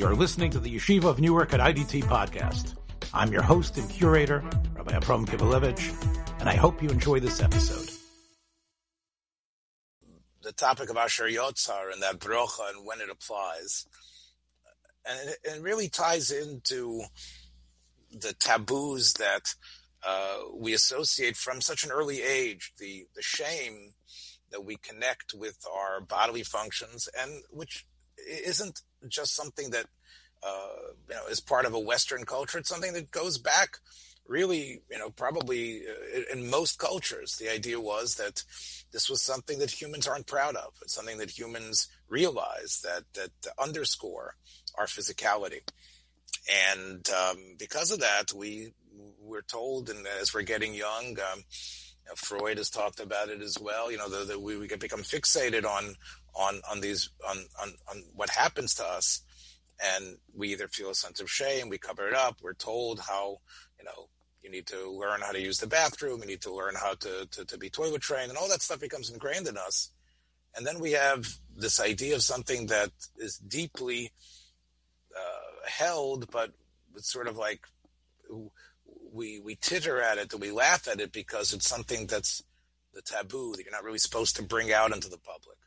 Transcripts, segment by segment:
You're listening to the Yeshiva of Newark at IDT podcast. I'm your host and curator, Rabbi Abram Kivelevitz, and I hope you enjoy this episode. The topic of Asher Yotzar and that brocha and when it applies. And it, really ties into the taboos that uh, we associate from such an early age, the, the shame that we connect with our bodily functions and which isn't just something that uh, you know is part of a Western culture. It's something that goes back really, you know, probably uh, in most cultures. The idea was that this was something that humans aren't proud of. It's something that humans realize that that underscore our physicality, and um, because of that, we we're told, and as we're getting young. Um, Freud has talked about it as well. You know, that we, we become fixated on on on these on, on on what happens to us. And we either feel a sense of shame we cover it up we're told how you know you need to learn how to use the bathroom you need to learn how to, to, to be toilet trained and all that stuff becomes ingrained in us. And then we have this idea of something that is deeply uh, held but it's sort of like we we titter at it and we laugh at it because it's something that's the taboo that you're not really supposed to bring out into the public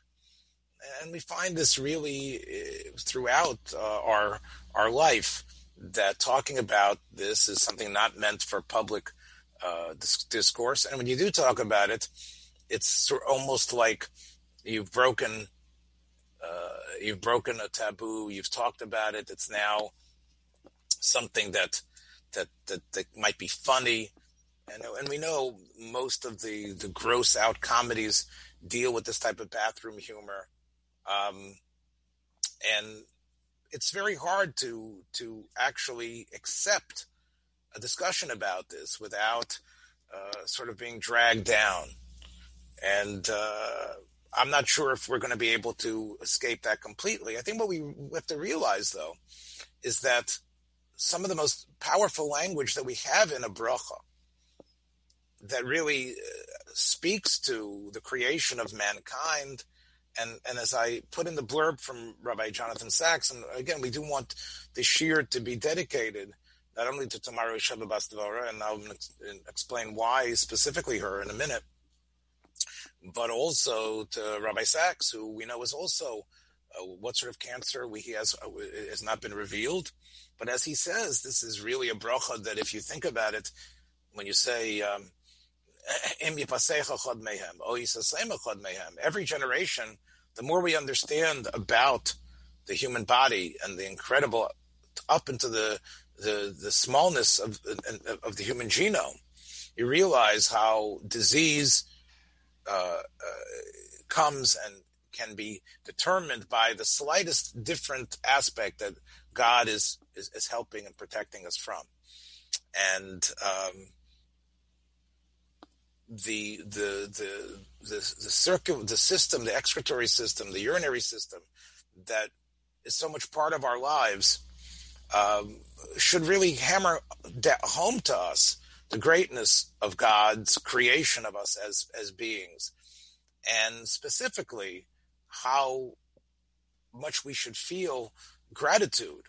and we find this really uh, throughout uh, our our life that talking about this is something not meant for public uh, discourse. And when you do talk about it, it's almost like you've broken uh, you've broken a taboo. You've talked about it. It's now something that that that, that might be funny. And, and we know most of the, the gross out comedies deal with this type of bathroom humor. Um, and it's very hard to to actually accept a discussion about this without uh, sort of being dragged down. And uh, I'm not sure if we're going to be able to escape that completely. I think what we have to realize, though, is that some of the most powerful language that we have in a bracha that really uh, speaks to the creation of mankind and and as I put in the blurb from Rabbi Jonathan Sacks, and again, we do want the shiur to be dedicated not only to Tamar Sheba Bas Devorah, and I'll explain why specifically her in a minute, but also to Rabbi Sacks, who we know is also uh, what sort of cancer we, he has uh, has not been revealed. But as he says, this is really a bracha that, if you think about it, when you say um, Every generation, the more we understand about the human body and the incredible up into the the, the smallness of, of the human genome, you realize how disease uh, uh, comes and can be determined by the slightest different aspect that God is is, is helping and protecting us from, and um, the the the the, the circuit the system the excretory system the urinary system that is so much part of our lives um, should really hammer home to us the greatness of God's creation of us as as beings. And specifically how much we should feel gratitude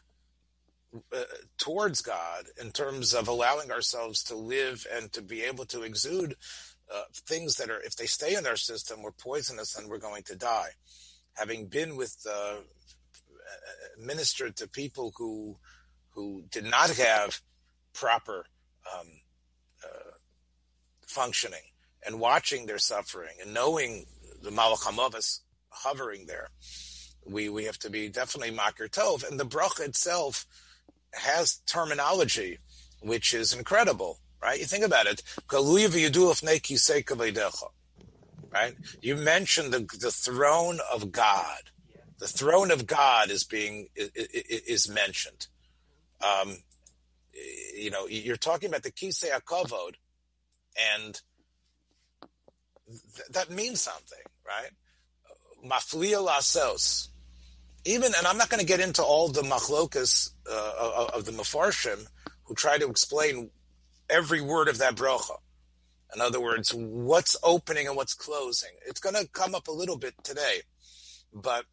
uh, towards God in terms of allowing ourselves to live and to be able to exude uh, things that are, if they stay in our system, we're poisonous and we're going to die. Having been with, uh, ministered to people who, who did not have proper um, uh, functioning and watching their suffering and knowing the Malach hovering there, we, we have to be definitely Makir Tov. And the bracha itself has terminology which is incredible, right? You think about it. Right? You mentioned the, the throne of God. The throne of God is being is, is mentioned. Um, you know, you're talking about the Kisei Akovod, and th- that means something, right? Maflia lasos even, and I'm not going to get into all the machlokas uh, of the mafarshim who try to explain every word of that bracha. In other words, what's opening and what's closing. It's going to come up a little bit today, but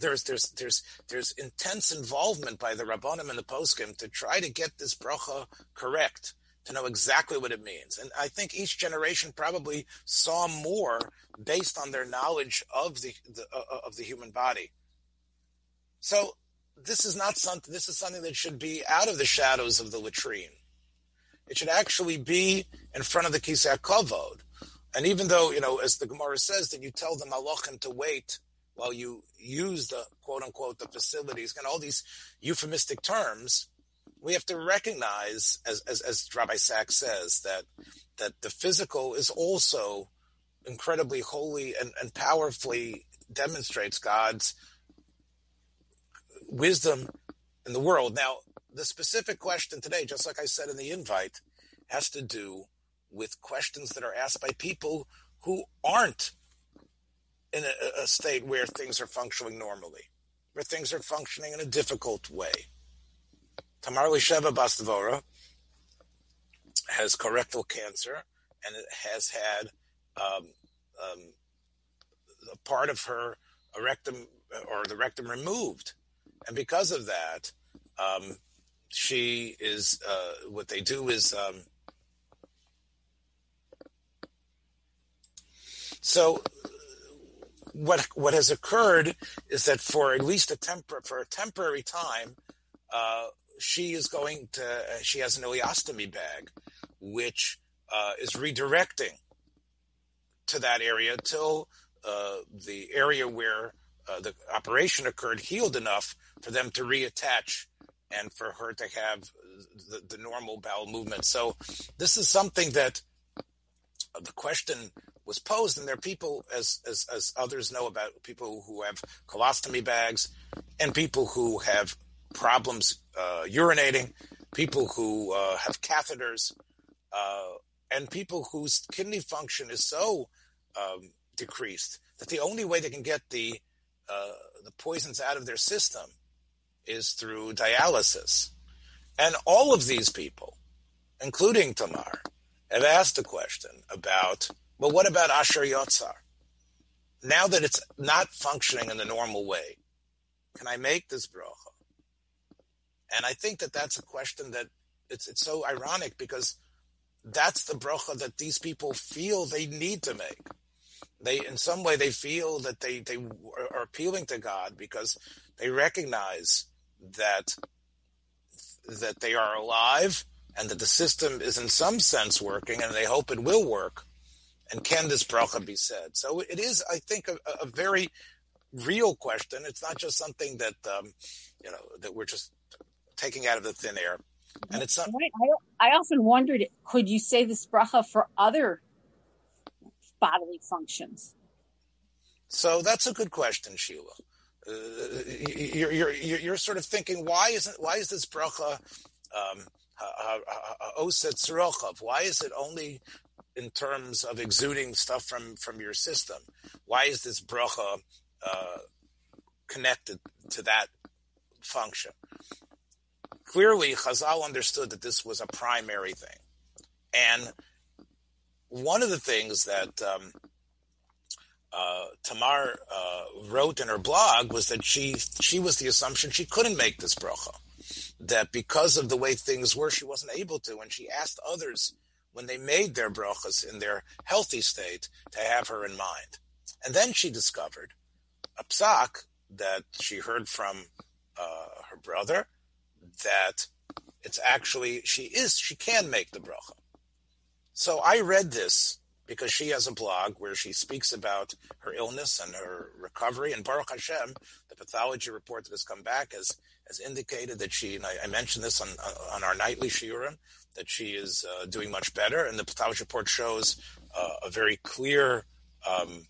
there's there's there's there's intense involvement by the rabbanim and the poskim to try to get this bracha correct, to know exactly what it means. And I think each generation probably saw more based on their knowledge of the, the uh, of the human body. So this is not something. This is something that should be out of the shadows of the latrine. It should actually be in front of the kisei kavod. And even though you know, as the Gemara says, that you tell the malachim to wait while you use the quote unquote the facilities and all these euphemistic terms, we have to recognize, as, as, as Rabbi Sacks says, that that the physical is also incredibly holy and, and powerfully demonstrates God's wisdom in the world. Now, the specific question today, just like I said in the invite, has to do with questions that are asked by people who aren't in a, a, state where things are functioning normally, where things are functioning in a difficult way. Tamar Elisheva Bas Devorah has colorectal cancer and has had um, um, a part of her rectum or the rectum removed. And because of that, um, she is, uh, what they do is, um, so what what has occurred is that for at least a tempor- for a temporary time, uh, she is going to uh, she has an ileostomy bag, which uh, is redirecting to that area till uh, the area where uh, the operation occurred healed enough for them to reattach and for her to have the, the normal bowel movement. So this is something that the question was posed, and there are people, as as, as others know about people who have colostomy bags, and people who have problems uh, urinating, people who uh, have catheters, uh, and people whose kidney function is so um, decreased that the only way they can get the uh, the poisons out of their system is through dialysis. And all of these people, including Tamar, have asked a question about but what about Asher Yotzar? Now that it's not functioning in the normal way, can I make this bracha? And I think that that's a question that it's it's so ironic because that's the bracha that these people feel they need to make. They, in some way, they feel that they they are appealing to God because they recognize that that they are alive and that the system is in some sense working, and they hope it will work and can this bracha be said? So it is, I think, a, a very real question. It's not just something that um, you know that we're just taking out of the thin air. And it's not. I, I often wondered, could you say this bracha for other bodily functions? So that's a good question, Sheila. Uh, you're, you're, you're sort of thinking, why isn't why is this bracha um, why is it only in terms of exuding stuff from from your system. Why is this bracha uh, connected to that function? Clearly, Chazal understood that this was a primary thing, and one of the things that um, uh, Tamar uh, wrote in her blog was that she she was the assumption she couldn't make this bracha, that because of the way things were, she wasn't able to, and she asked others when they made their brachas in their healthy state to have her in mind. And then she discovered a psak that she heard from uh, her brother that it's actually she is she can make the bracha. So I read this because she has a blog where she speaks about her illness and her recovery. And Baruch Hashem, the pathology report that has come back has has indicated that she. And I, I mentioned this on on our nightly shiurim that she is uh, doing much better, and the pathology report shows uh, a very clear um,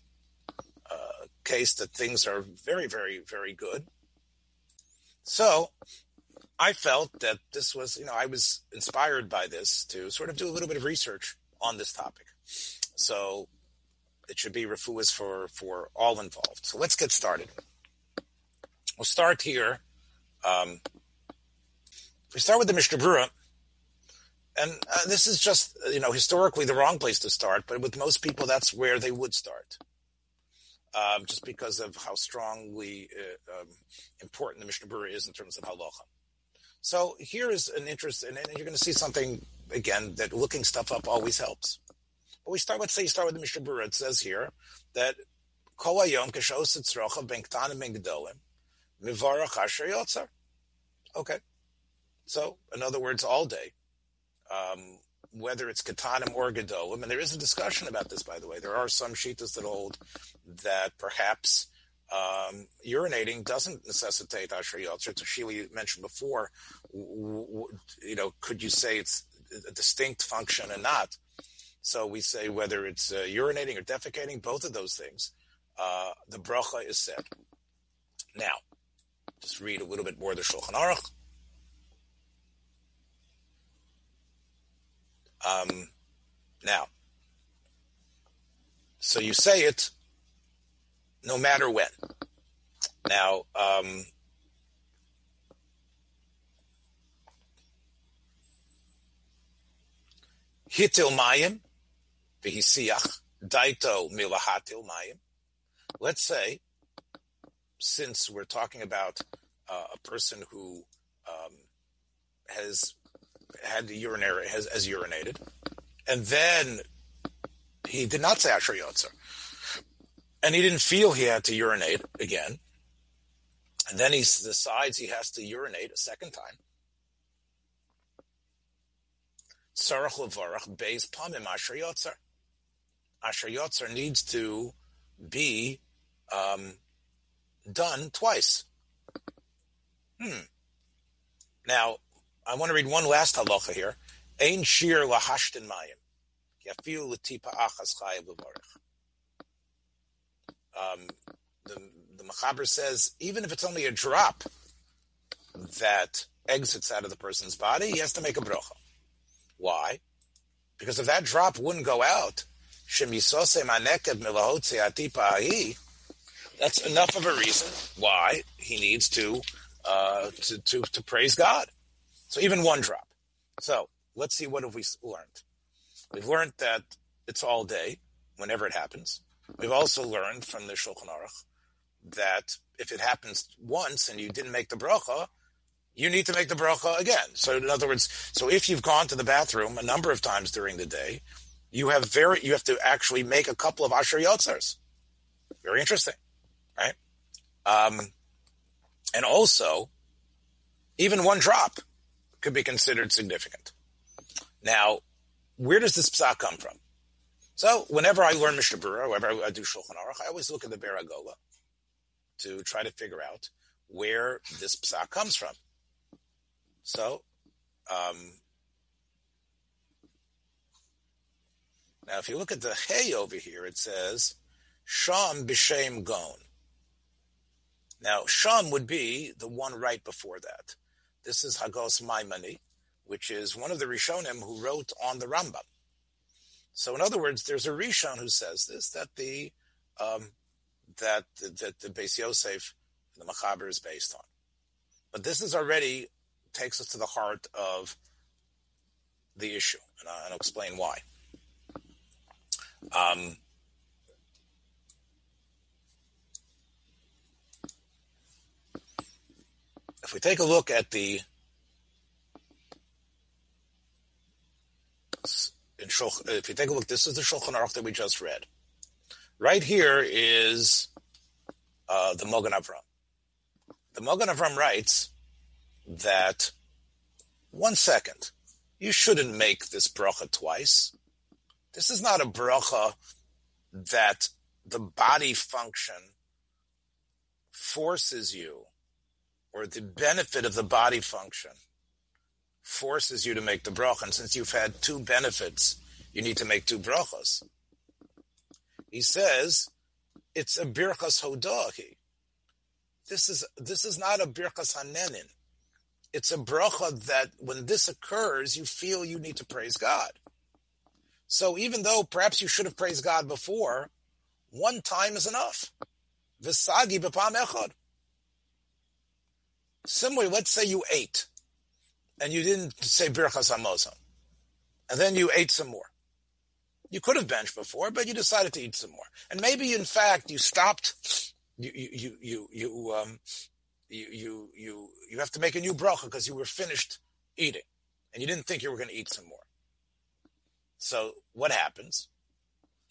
uh, case that things are very, very, very good. So I felt that this was, you know, I was inspired by this to sort of do a little bit of research on this topic. So it should be refuahs for for all involved. So let's get started. We'll start here. Um, we start with the Mishnah Berurah and uh, this is just you know historically the wrong place to start, but with most people that's where they would start. um, just because of how strongly uh, um, important the Mishnah Berurah is in terms of halacha. So here is an interest, and, and you're going to see something again that looking stuff up always helps. But we start. Let's say you start with the Mishnah Berurah. It says here that kol hayom k'shos etzrocha ben ktanim ben gedolim mivarach asher yotzar. Okay, so in other words, all day, um, whether it's katanim or gedolim, and there is a discussion about this, by the way. There are some shitas that hold that perhaps um, urinating doesn't necessitate Asher Yotzer. So Sheila, you mentioned before, w- w- you know, could you say it's a distinct function and not? So we say whether it's uh, urinating or defecating, both of those things, uh, the bracha is said. Now, just read a little bit more of the Shulchan Aruch. Um, now, so you say it no matter when. Now, um, hitil mayim daito. Let's say, since we're talking about uh, a person who um, has had the urinary has, has urinated, and then he did not say Asher and he didn't feel he had to urinate again. And then he decides he has to urinate a second time. Sarach levarach beis pamim asher. Asher yotzer needs to be um, done twice. Hmm. Now, I want to read one last halacha here. Ein shir lahashtin mayim. Yafiu letipa achas chayav um, the, the Machaber says even if it's only a drop that exits out of the person's body, he has to make a brocha. Why? Because if that drop wouldn't go out, that's enough of a reason why he needs to, uh, to, to, to praise God. So even one drop. So let's see what have we learned. We've learned that it's all day, whenever it happens. We've also learned from the Shulchan Aruch that if it happens once and you didn't make the bracha, you need to make the bracha again. So in other words, so if you've gone to the bathroom a number of times during the day, you have very you have to actually make a couple of asher yotzers. Very interesting, right? Um, and also, even one drop could be considered significant. Now, where does this psak come from? So whenever I learn Mishnah Berurah, whenever I do Shulchan Aruch, I always look at the Be'er Hagola to try to figure out where this psak comes from. So, um, now if you look at the Hay over here, it says Sham B'Shem Gon. Now, Sham would be the one right before that. This is Hagos Maimoni, which is one of the Rishonim who wrote on the Rambam. So, in other words, there's a Rishon who says this that the um, that that the Beis Yosef, the Machaber, is based on. But this is already takes us to the heart of the issue, and I'll explain why. Um, if we take a look at the Shulch, if you take a look, this is the Shulchan Aruch that we just read. Right here is uh, the Mogan Avram. The Mogan Avram writes that one second, you shouldn't make this bracha twice. This is not a bracha that the body function forces you, or the benefit of the body function forces you to make the bracha. And since you've had two benefits, you need to make two brachas. He says it's a birchas hodahi. This is this is not a birchas hanenin. It's a bracha that when this occurs, you feel you need to praise God. So even though perhaps you should have praised God before, one time is enough. Visagi b'pam echad. Similarly, let's say you ate and you didn't say Birchas Hamazon, and then you ate some more. You could have benched before, but you decided to eat some more. And maybe, in fact, you stopped. You you you you you um, you you you you have to make a new bracha because you were finished eating, and you didn't think you were going to eat some more. So what happens?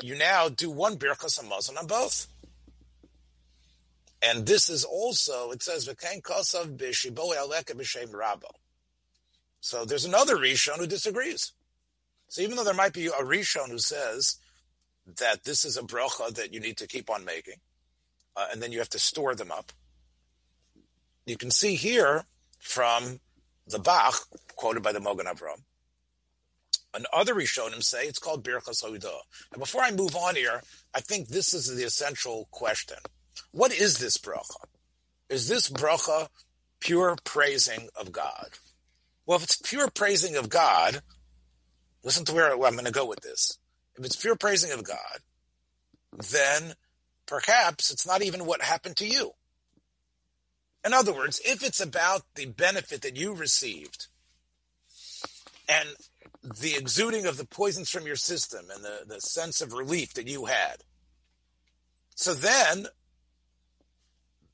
You now do one birchas hamazon on both. And this is also, it says, V'kain kosav b'shibo aleka b'shem rabo. So there's another Rishon who disagrees. So even though there might be a Rishon who says that this is a bracha that you need to keep on making, uh, and then you have to store them up, you can see here from the Bach, quoted by the Mogan Avram, and other Rishonim say it's called Birchas Hoidah. Now, before I move on here, I think this is the essential question. What is this bracha? Is this bracha pure praising of God? Well, if it's pure praising of God, listen to where I'm going to go with this. If it's pure praising of God, then perhaps it's not even what happened to you. In other words, if it's about the benefit that you received and the exuding of the poisons from your system and the, the sense of relief that you had, so then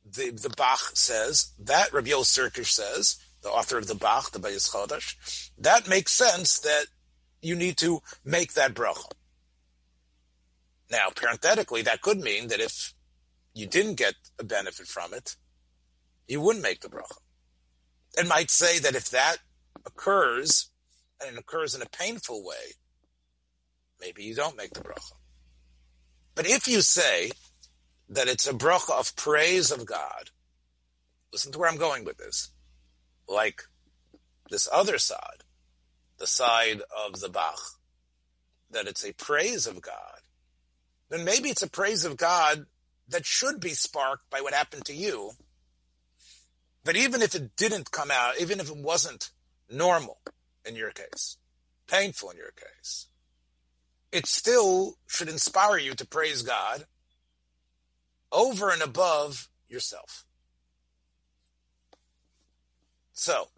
the, the Bach says, that Rabbi Yoel Sirkish says, the author of the Bach, the Bayis Chodesh, that makes sense that you need to make that bracha. Now, parenthetically, that could mean that if you didn't get a benefit from it, you wouldn't make the bracha. It might say that if that occurs, and it occurs in a painful way, maybe you don't make the bracha. But if you say that it's a bracha of praise of God, listen to where I'm going with this. Like this other side, the side of the Bach, that it's a praise of God, then maybe it's a praise of God that should be sparked by what happened to you but even if it didn't come out, even if it wasn't normal in your case, painful in your case, it still should inspire you to praise God over and above yourself. So,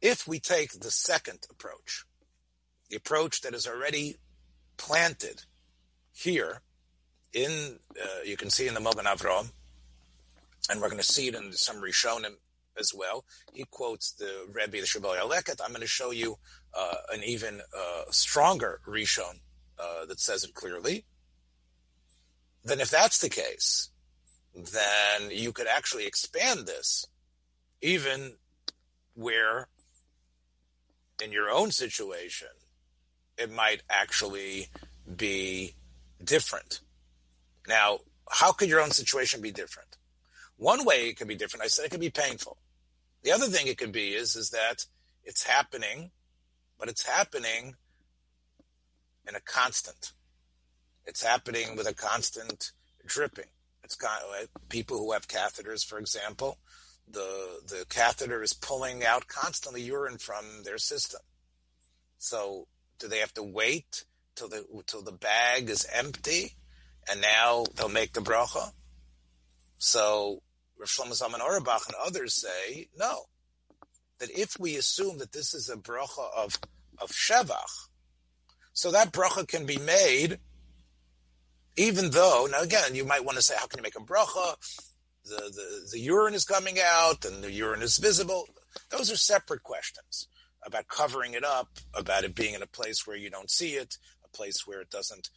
if we take the second approach, the approach that is already planted here in, uh, you can see in the Mogan Avram, and we're going to see it in some Rishonim as well. He quotes the Rebbe, the Shibbolei Haleket. I'm going to show you uh, an even uh, stronger Rishon uh, that says it clearly. Then, if that's the case, then you could actually expand this even where in your own situation it might actually be different. Now, how could your own situation be different? One way it could be different. I said it could be painful. The other thing it could be is is that it's happening, but it's happening in a constant. It's happening with a constant dripping. It's people who have catheters, for example. The the catheter is pulling out constantly urine from their system. So do they have to wait till the till the bag is empty, and now they'll make the bracha? So Rav Shlomo Zalman Auerbach and others say no. That if we assume that this is a bracha of of shevach, so that bracha can be made, even though now again you might want to say, how can you make a bracha? The, the the urine is coming out and the urine is visible. Those are separate questions about covering it up, about it being in a place where you don't see it, a place where it doesn't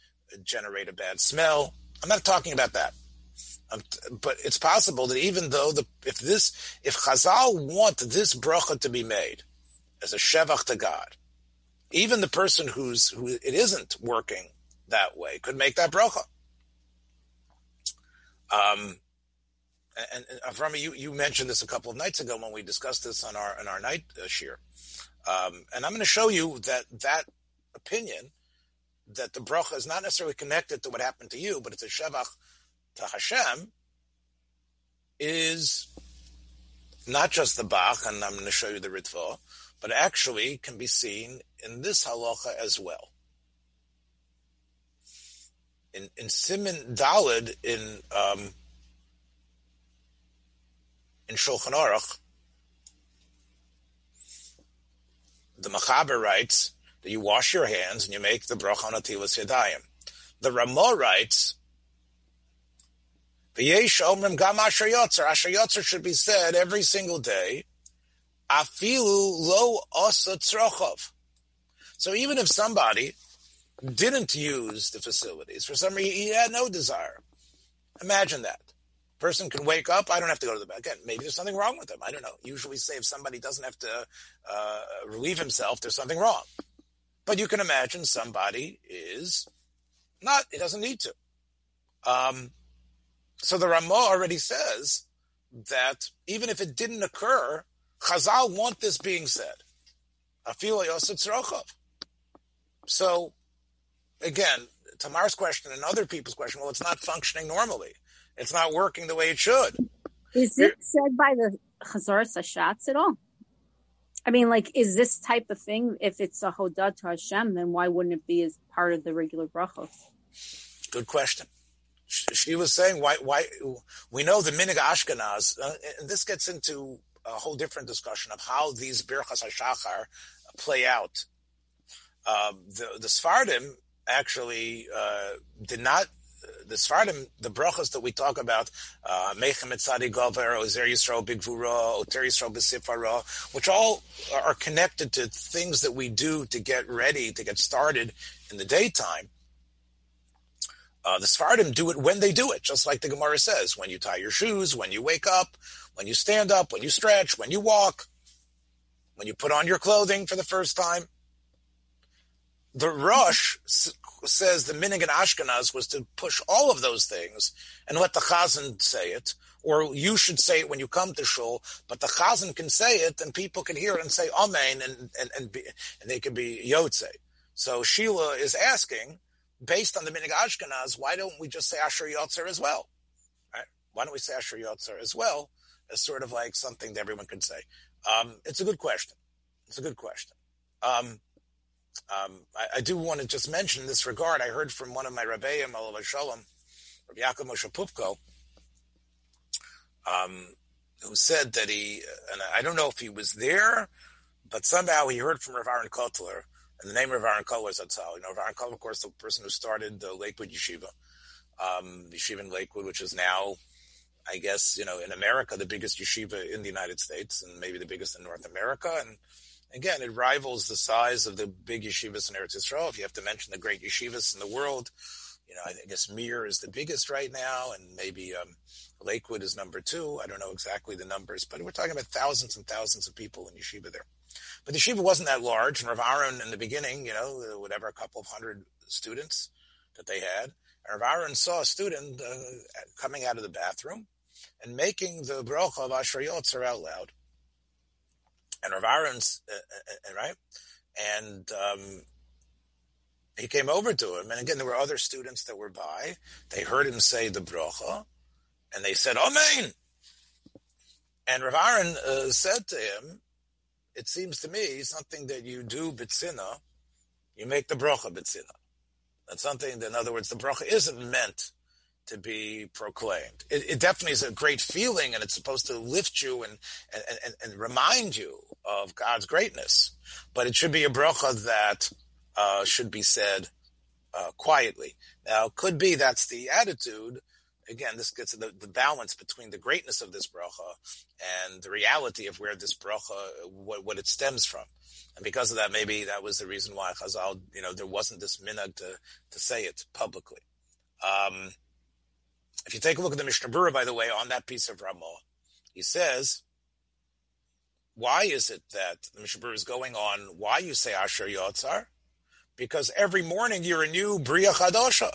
generate a bad smell. I'm not talking about that. Um, but it's possible that even though the if this if Chazal want this bracha to be made as a shevach to God, even the person who's who it isn't working that way could make that bracha. Um, and, and Avrami, you, you mentioned this a couple of nights ago when we discussed this on our on our night uh, um, and I'm going to show you that that opinion that the bracha is not necessarily connected to what happened to you, but it's a shevach to Hashem is not just the Bach, and I'm going to show you the Ritva, but actually can be seen in this halacha as well. In, in Siman Dalid in um, in Shulchan Aruch, the Machaber writes that you wash your hands and you make the bracha on atilas yadayim. The Ramah writes, V'yesh omrim gam asher yotzer. Asher yotzer should be said every single day. Afilu lo osa tzrochov. So even if somebody didn't use the facilities for some reason, he had no desire. Imagine that. Person can wake up. I don't have to go to the bed. Again, maybe there's something wrong with them. I don't know. Usually say if somebody doesn't have to uh, relieve himself, there's something wrong. But you can imagine somebody is not, he doesn't need to. Um, so the Ramah already says that even if it didn't occur, Chazal want this being said. So again, Tamar's question and other people's question, well, it's not functioning normally. It's not working the way it should. Is it said by the Chazaras HaShatz at all? I mean, like, is this type of thing, if it's a Hodah to Hashem, then why wouldn't it be as part of the regular brachos? Good question. She was saying, why, why, we know the Minhag Ashkenaz, uh, and this gets into a whole different discussion of how these Birchas HaShachar play out. Uh, the, the Sfardim actually uh, did not the Sfardim, the brachas that we talk about, uh, Mechem Etzadi Gover, Ozer Yisrael Bigvura, Oter Yisrael Besifara, which all are connected to things that we do to get ready, to get started in the daytime. Uh, the Sfardim do it when they do it, just like the Gemara says, when you tie your shoes, when you wake up, when you stand up, when you stretch, when you walk, when you put on your clothing for the first time. The Rosh says the Minhag and Ashkenaz was to push all of those things and let the Chazan say it, or you should say it when you come to shul, but the Chazan can say it and people can hear it and say Amen and, and, and, be, and they can be Yotze. So Sheila is asking, based on the Minhag Ashkenaz, why don't we just say Asher Yotzer as well? Right? Why don't we say Asher Yotzer as well as sort of like something that everyone could say? Um, it's a good question. It's a good question. Um, um, I, I, do want to just mention in this regard. I heard from one of my Rabbeim, Alav Shalom, Rabbi Yaakov Moshe Pupko, um, who said that he, and I don't know if he was there, but somehow he heard from Rav Aaron Kotler, and the name of Aaron Kotler is Atzal. You know, Aaron Kotler, of course, the person who started the Lakewood Yeshiva, um, Yeshiva in Lakewood, which is now, I guess, you know, in America, the biggest yeshiva in the United States, and maybe the biggest in North America, and Again, it rivals the size of the big yeshivas in Eretz Yisrael. If you have to mention the great yeshivas in the world, you know, I guess Mir is the biggest right now, and maybe um, Lakewood is number two. I don't know exactly the numbers, but we're talking about thousands and thousands of people in yeshiva there. But the yeshiva wasn't that large, and Rav Aaron in the beginning, you know, whatever, a couple of hundred students that they had. And Rav Aaron saw a student uh, coming out of the bathroom and making the bracha of Asher Yotzer out loud and Rav Aaron's, uh, uh, uh, right? And um, he came over to him, and again, there were other students that were by. They heard him say the bracha, and they said, Amen. And Rav Aaron uh, said to him, It seems to me something that you do bitzina, you make the bracha bitzina. That's something that, in other words, the bracha isn't meant to be proclaimed. It, it, definitely is a great feeling, and it's supposed to lift you and, and, and, and remind you of God's greatness. But it should be a bracha that uh, should be said uh, quietly. Now, could be that's the attitude. Again, this gets the, the balance between the greatness of this bracha and the reality of where this bracha, what, what it stems from. And because of that, maybe that was the reason why Chazal, you know, there wasn't this minhag to, to say it publicly. Um, if you take a look at the Mishnah Berurah, by the way, on that piece of Ramah, he says, why is it that the Mishnah Berurah is going on why you say Asher Yotzar? Because every morning you're a new Bria Chadosha.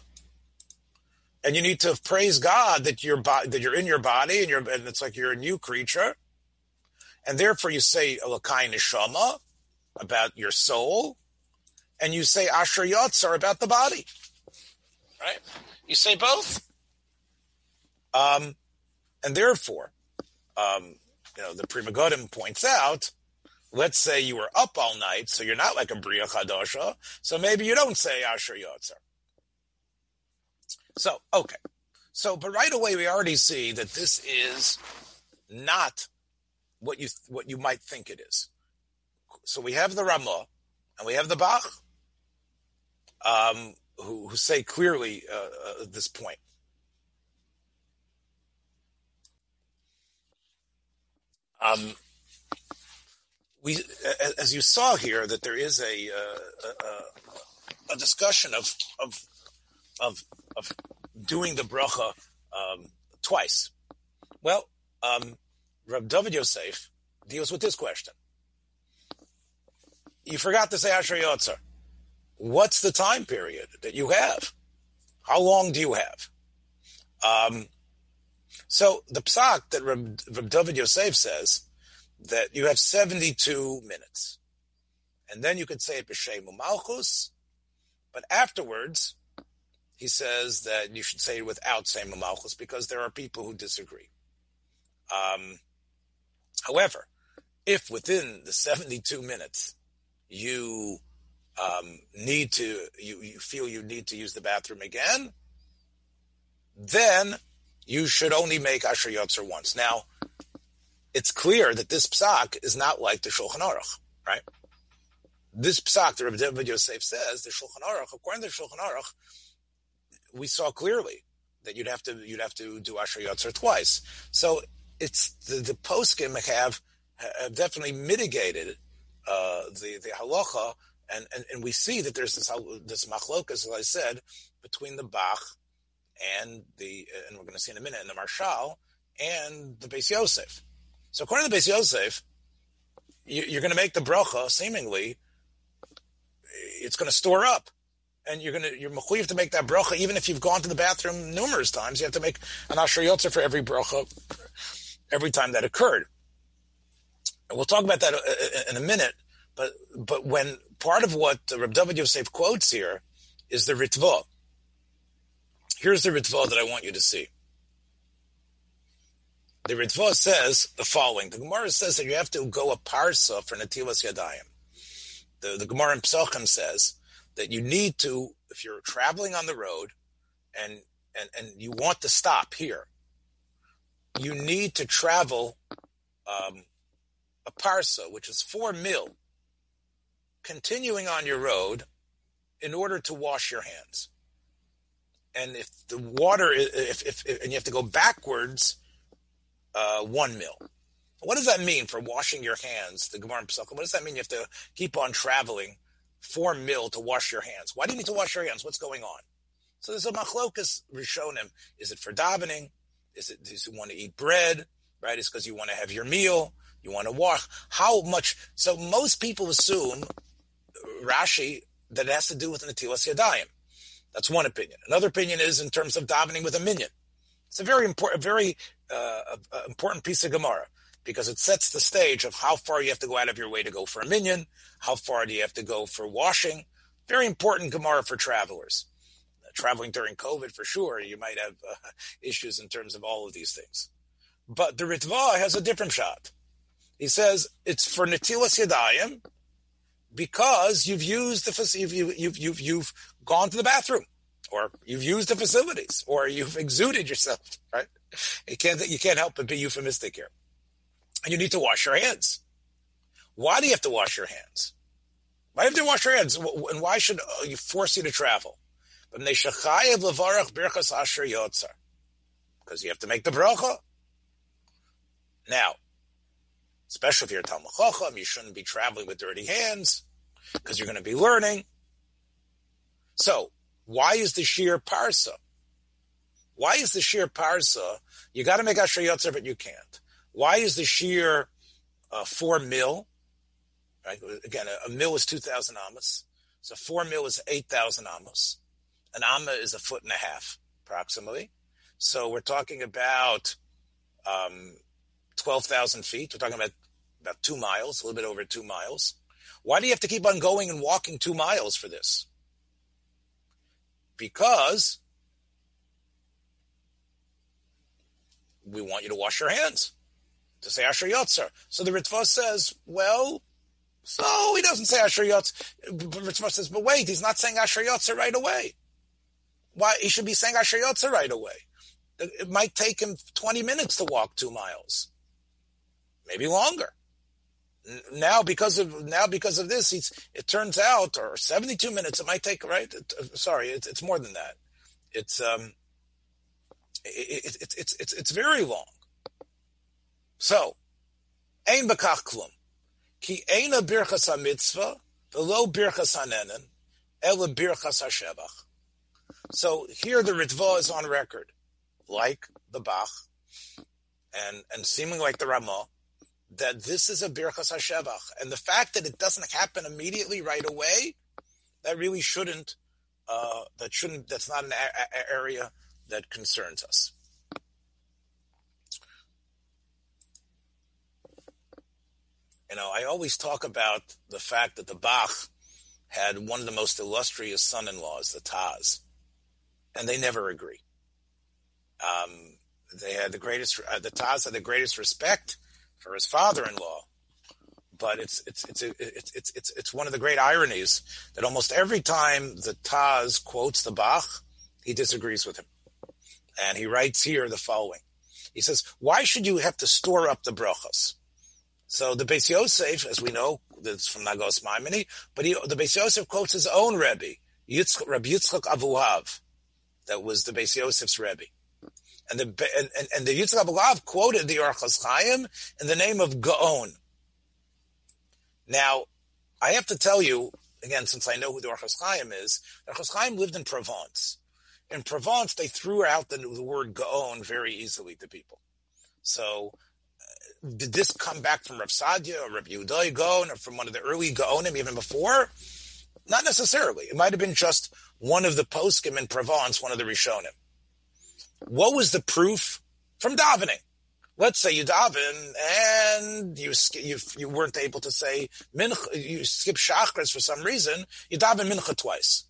And you need to praise God that you're, that you're in your body and, you're, and it's like you're a new creature. And therefore you say Elokai Neshama about your soul. And you say Asher Yotzar about the body. Right? You say both. Um, and therefore, um, you know, the Pri Megadim points out, let's say you were up all night, so you're not like a Bria Chadosha, so maybe you don't say Asher Yotzer. So, okay. So, but right away we already see that this is not what you, what you might think it is. So we have the Ramah, and we have the Bach, um, who, who, say clearly uh, uh, this point. Um, we, as you saw here, that there is a uh, a, a, discussion of of of of doing the bracha um, twice. Well, um, David Yosef deals with this question. You forgot to say Asher Yotzer. What's the time period that you have? How long do you have? Um, so the psak that Rab, Rab David Yosef says that you have 72 minutes. And then you could say it b'shem malchus, but afterwards, he says that you should say without saying malchus because there are people who disagree. Um, however, if within the 72 minutes you um, need to, you, you feel you need to use the bathroom again, then you should only make Asher Yotzer once. Now, it's clear that this psak is not like the Shulchan Aruch, right? This psak, the Rebbe David Yosef says, the Shulchan Aruch, according to the Shulchan Aruch, we saw clearly that you'd have to you'd have to do Asher Yotzer twice. So it's the, the poskim have, have definitely mitigated uh, the the halacha, and, and and we see that there's this this machlokas, as I said, between the Bach and the and we're going to see in a minute in the Maharshal and the Beis Yosef. So according to the Beis Yosef, you, are going to make the bracha seemingly. It's going to store up, and you're going to you're mechuyev to make that bracha even if you've gone to the bathroom numerous times. You have to make an asher yotzer for every bracha, every time that occurred. And we'll talk about that uh, uh, in a minute. But but when part of what Reb David Yosef quotes here is the Ritva. Here's the Ritva that I want you to see. The Ritva says the following. The Gemara says that you have to go a parsa for Natilas Yadayim. The, the Gemara in Psachim says that you need to, if you're traveling on the road and, and, and you want to stop here, you need to travel um, a parsa, which is four mil, continuing on your road in order to wash your hands. And if the water, if, if, if and you have to go backwards uh, one mil. What does that mean for washing your hands? The Gemara. What does that mean? You have to keep on traveling four mil to wash your hands. Why do you need to wash your hands? What's going on? So there's a machlokas rishonim. Is it for davening? Is it does you want to eat bread? Right? It's because you want to have your meal. You want to wash. How much? So most people assume Rashi that it has to do with netilas yadayim. That's one opinion. Another opinion is in terms of davening with a minion. It's a very important, very uh, important piece of Gemara because it sets the stage of how far you have to go out of your way to go for a minyan, how far do you have to go for washing. Very important Gemara for travelers. Uh, traveling during COVID, for sure, you might have uh, issues in terms of all of these things. But the Ritva has a different shot. He says it's for Natilas Yadayim because you've used the you've, you've, you've, you've gone to the bathroom or you've used the facilities, or you've exuded yourself, right? You can't, you can't help but be euphemistic here. And you need to wash your hands. Why do you have to wash your hands? Why do you have to wash your hands? And why should uh, you force you to travel? Because you have to make the bracha. Now, especially if you're a Talmud Chacham, you shouldn't be traveling with dirty hands because you're going to be learning. So, why is the shiur parsa? Why is the shiur parsa? You got to make Asher Yotzer, but you can't. Why is the shiur uh, four mil? Right? Again, a, a mil is 2,000 amos. So four mil is 8,000 amos. An amma is a foot and a half, approximately. So we're talking about um, 12,000 feet. We're talking about about two miles, a little bit over two miles. Why do you have to keep on going and walking two miles for this? because we want you to wash your hands to say Asher Yotzer. So the Ritva says, well, so he doesn't say Asher Yotzer. Ritva says, but wait, he's not saying Asher Yotzer right away. Why? He should be saying Asher Yotzer right away. It might take him 20 minutes to walk two miles. Maybe longer. now because of now because of this, it turns out, or 72 minutes, it might take, right? sorry, it, it's more than that. It's um, it, it, it's it's it's very long. So, ein bekach klum, ki eina birchas mitzvah, velo birchas hanenen, ela birchas hashevach. So here the Ritva is on record, like the Bach, and and seeming like the Ramah, that this is a Birchas HaShevach. And the fact that it doesn't happen immediately right away, that really shouldn't, uh, that shouldn't, that's not an a- a- area that concerns us. You know, I always talk about the fact that the Bach had one of the most illustrious son-in-laws, the Taz, and they never agree. Um, they had the greatest, uh, the Taz had the greatest respect for his father-in-law. But it's it's it's it's it's it's it's one of the great ironies that almost every time the Taz quotes the Bach, he disagrees with him, and he writes here the following. He says, "Why should you have to store up the brachas?" So the Beis Yosef, as we know, that's from Hagahos Maimoni, but he, the Beis Yosef quotes his own Rebbe, Yitzchak, Rabbi Yitzchak Avuhav, that was the Beis Yosef's Rebbe. And the and, and, and the Yitzchak Avuhav quoted the Orchos Chaim in the name of Gaon. Now, I have to tell you again, since I know who the Orchos Chaim is, the Orchos Chaim lived in Provence. In Provence, they threw out the, the word Gaon very easily to people. So, did this come back from Rav Sadia or Rav Yehuda Gaon or from one of the early Gaonim even before? Not necessarily. It might have been just one of the poskim in Provence, one of the Rishonim. What was the proof from davening? Let's say you daven and you you you weren't able to say mincha, you skip shachris for some reason. You daven mincha twice.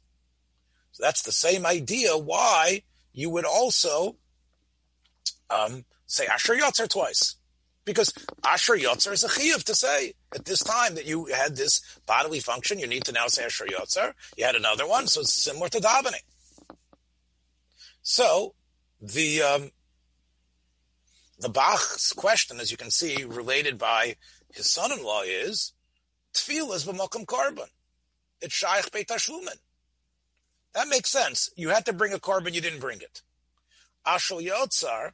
So that's the same idea. Why you would also um, say Asher Yotzer twice, because Asher Yotzer is a chiyuv to say at this time that you had this bodily function. You need to now say Asher Yotzer. You had another one, so it's similar to davening. So the um, the Bach's question, as you can see, related by his son-in-law is Tfilas b'makom korban. It's shaykh beit. That makes sense. You had to bring a korban, you didn't bring it. Asher Yotzar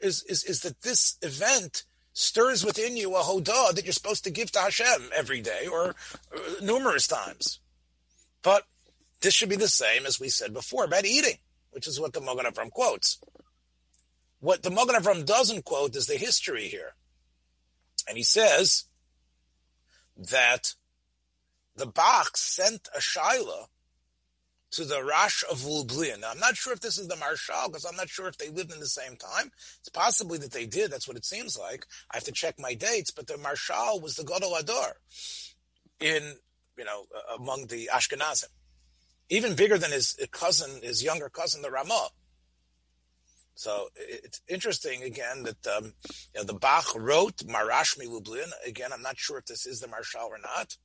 is, is, is that this event stirs within you a hodah that you're supposed to give to Hashem every day or uh, numerous times. But this should be the same as we said before about eating, which is what the Mogan Avram quotes. What the Mogan Avram doesn't quote is the history here. And he says that the Bach sent a Shaila to the Rash of Lublin. Now, I'm not sure if this is the Maharshal, because I'm not sure if they lived in the same time. It's possibly that they did. That's what it seems like. I have to check my dates, but the Maharshal was the Gadol Ador in, you know, uh, among the Ashkenazim. Even bigger than his cousin, his younger cousin, the Ramah. So it's interesting again that um, you know, the Bach wrote Marashmi Lublin. Again, I'm not sure if this is the Maharshal or not.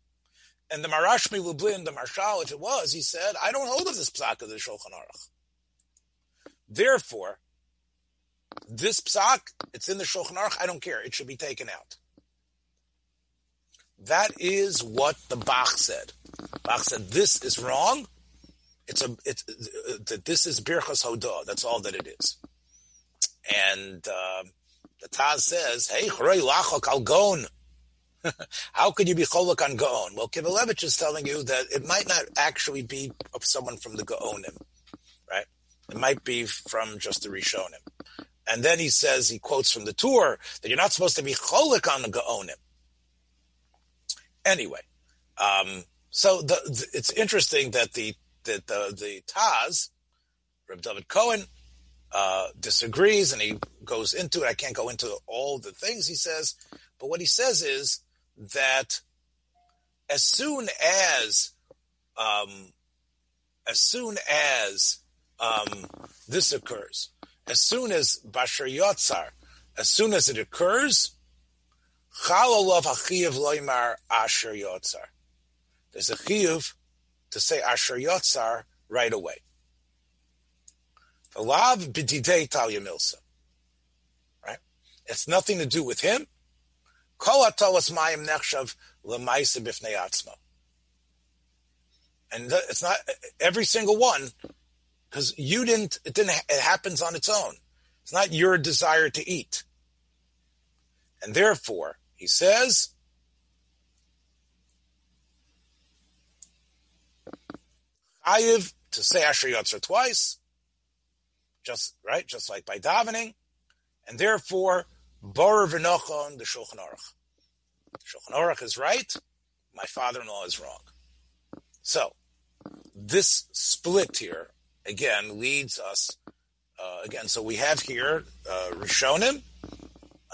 And the Marashmi Lublin, the Maharshal, if it was, he said, I don't hold of this psak of the Shulchan Aruch. Therefore, this psak, it's in the Shulchan Aruch, I don't care. It should be taken out. That is what the Bach said. Bach said, this is wrong. It's a, it's, uh, this is Birchas Hodah. That's all that it is. And, uh, the Taz says, hey, chrei lachok al gon. How could you be cholok on Gaon? Well, Kivelevitz is telling you that it might not actually be of someone from the Gaonim, right? It might be from just the Rishonim. And then he says, he quotes from the Tur that you're not supposed to be cholik on the Gaonim. Anyway, um, so the, the, it's interesting that the that the, the Taz, Reb David Cohen, uh, disagrees and he goes into it. I can't go into all the things he says, but what he says is that as soon as um, as soon as um, this occurs, as soon as Bashar Yotzar, as soon as it occurs, Chalalov Achiyav Loimar Asher Yotzar. There's a chiyuv to say Asher Yotzar right away. Right? It's nothing to do with him. Kol atolas mayim nechshav lemaisa atzma. And it's not every single one, because you didn't, it didn't, it happens on its own. It's not your desire to eat. And therefore, he says, Chayiv to say Asher Yotzar twice, just right, just like by davening, and therefore Bor V'Nochon the Shulchan Aruch. Shulchan Aruch is right. My father-in-law is wrong. So this split here again leads us uh, again. So we have here uh, Rishonim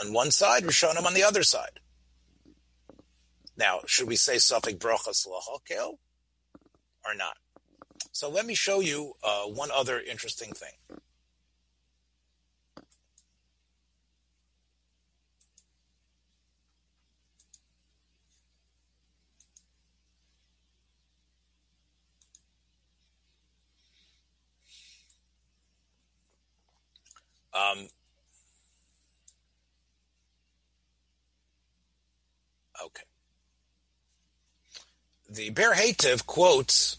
on one side, Rishonim on the other side. Now, should we say Safik Brochas Lahakel or not? So let me show you uh, one other interesting thing. Um, okay. The Ber Hativ quotes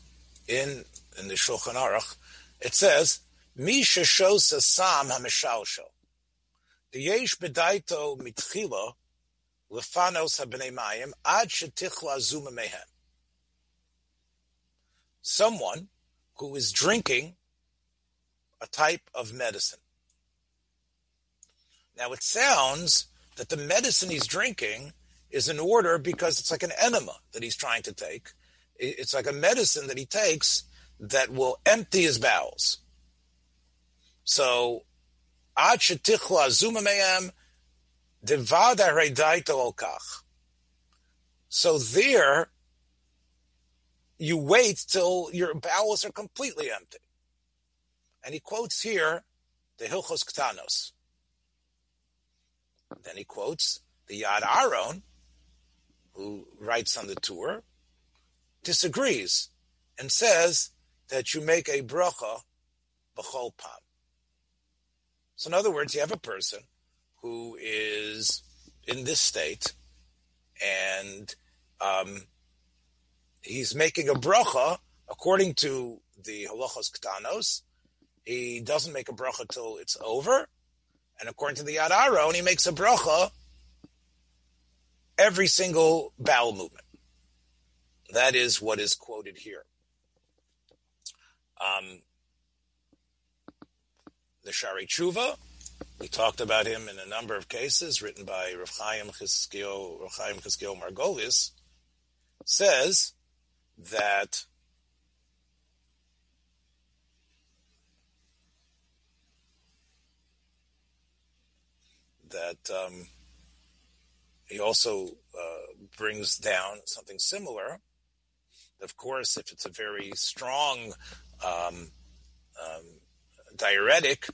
in in the Shulchan Aruch, it says, Misha shos sam hameshalshel. The yesh bedaito mitchila lefanos habnei mayim ad shetichla zuma mehem. Someone who is drinking a type of medicine. Now it sounds that the medicine he's drinking is in order because it's like an enema that he's trying to take. It's like a medicine that he takes that will empty his bowels. So, ad shetichla zumamayam olkach. So there, you wait till your bowels are completely empty. And he quotes here the Hilchos Ktanos. Then he quotes the Yad Aron, who writes on the Tur, disagrees and says that you make a bracha b'chol pam. So in other words, you have a person who is in this state and um, he's making a bracha according to the halachos ktanos. He doesn't make a bracha till it's over, and according to the Yad Aron, he makes a bracha every single bowel movement. That is what is quoted here. Um, the Shari Tshuva, we talked about him in a number of cases, written by Rav Chaim Rav Chaim Chizkiyo Margolis, says that that um, he also uh, brings down something similar. Of course, if it's a very strong um, um, diuretic,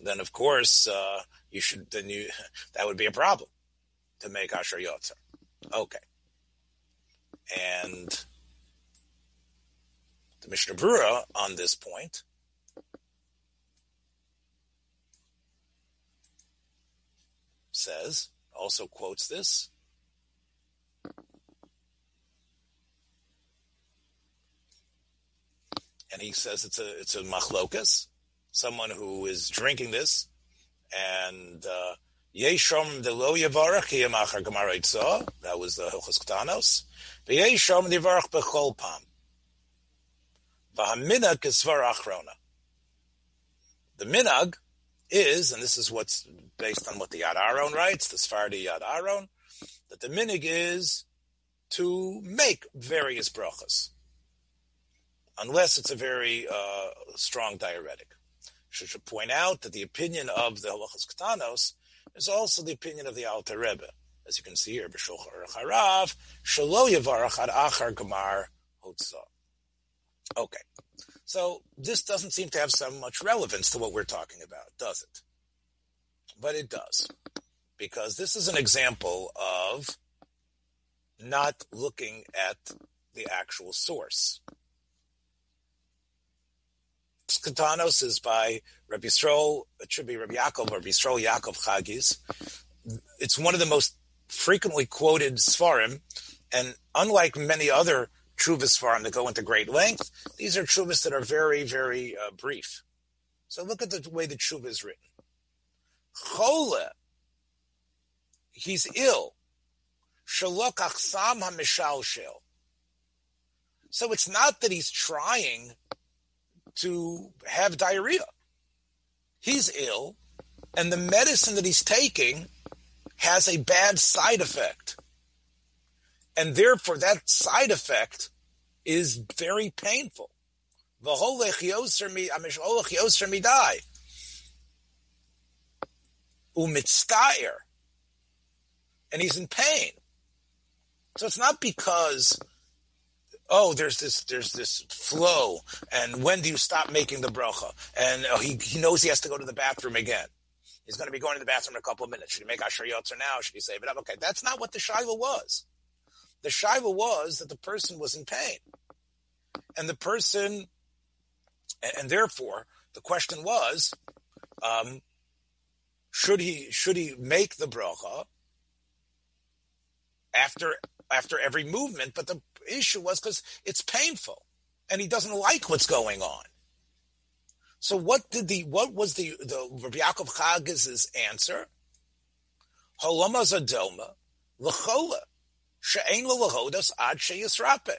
then of course uh, you should then you that would be a problem to make asher yotzer. Okay, and the Mishnah Brura on this point says also quotes this and he says it's a it's a machlokas, someone who is drinking this, and uh, yeshom de lo yavarach yamachar gemara That was the hilchos ktanos. V'yeshom divarach bechol pam. V'haminag kisvar. The minag is, and this is what's based on what the Yad Aron writes, the Sfardi Yad Aron, that the minig is to make various brachas unless it's a very uh, strong diuretic. I should point out that the opinion of the Halachas Ktanos is also the opinion of the Alter Rebbe. As you can see here, B'Shulchan Harav, Shalo Yavarach Ad Achar Gemar Hotzah. Okay, so this doesn't seem to have so much relevance to what we're talking about, does it? But it does, because this is an example of not looking at the actual source. Katanos is by Rabbi Yisrael, it Rabbi Yaakov or Rabbi Yisrael Yaakov Chagis. It's one of the most frequently quoted Svarim, and unlike many other Chuvas Svarim that go into great length, these are Chuvas that are very, very uh, brief. So look at the way the Chuva is written. Chole, he's ill. So it's not that he's trying to have diarrhea. He's ill, and the medicine that he's taking has a bad side effect. And therefore, that side effect is very painful. And he's in pain. So it's not because oh, there's this there's this flow, and when do you stop making the bracha? And oh, he he knows he has to go to the bathroom again. He's going to be going to the bathroom in a couple of minutes. Should he make Asher Yotzer now? Should he save it up? Okay, that's not what the Shiva was. The Shiva was that the person was in pain. And the person, and, therefore, the question was, um, should he should he make the bracha after after every movement? But the issue was because it's painful, and he doesn't like what's going on. So what did the what was the the Rabbi Yaakov Chagiz's answer? Holama zadoma l'chola she'ein lahodas ad sheyisrape.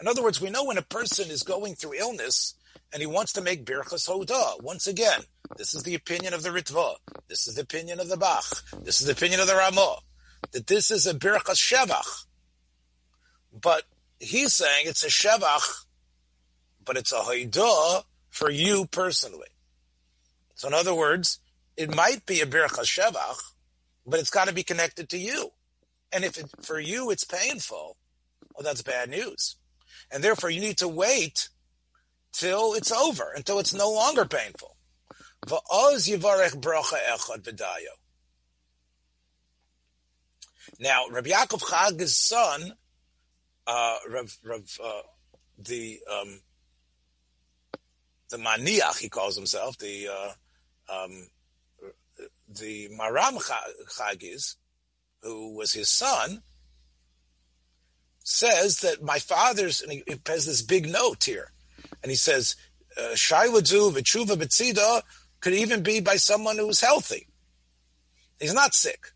In other words, we know when a person is going through illness and he wants to make birchas hoda. Once again, this is the opinion of the Ritva. This is the opinion of the Bach. This is the opinion of the Ramah. That this is a birchas shevach. But he's saying it's a shevach, but it's a hoda for you personally. So in other words, it might be a birchas shevach, but it's got to be connected to you. And if it, for you it's painful, well, that's bad news. And therefore you need to wait till it's over, until it's no longer painful. Now, Rabbi Yaakov Chag's son, uh, Rav, Rav, uh, the um, the maniach, he calls himself, the uh, um, the Maharam Chagiz, who was his son, says that my father's, and he, has this big note here, and he says, uh, Shailadzu v'tshuva b'tzida could even be by someone who's healthy. He's not sick.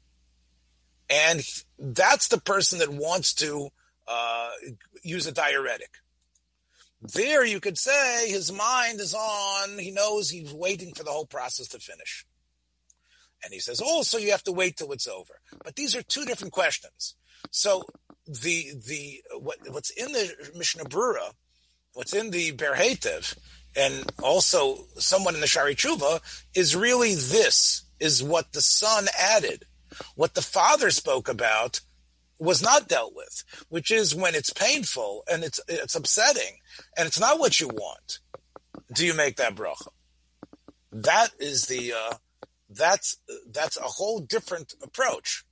And that's the person that wants to uh, use a diuretic. There you could say his mind is on, he knows he's waiting for the whole process to finish. And he says, also you have to wait till it's over. But these are two different questions. So the the what, what's in the Mishnah Brura, what's in the Berhetev, and also someone in the Shari Tshuva is really this is what the son added. What the father spoke about was not dealt with, which is when it's painful and it's it's upsetting and it's not what you want. Do you make that bracha? That is the uh, that's that's a whole different approach.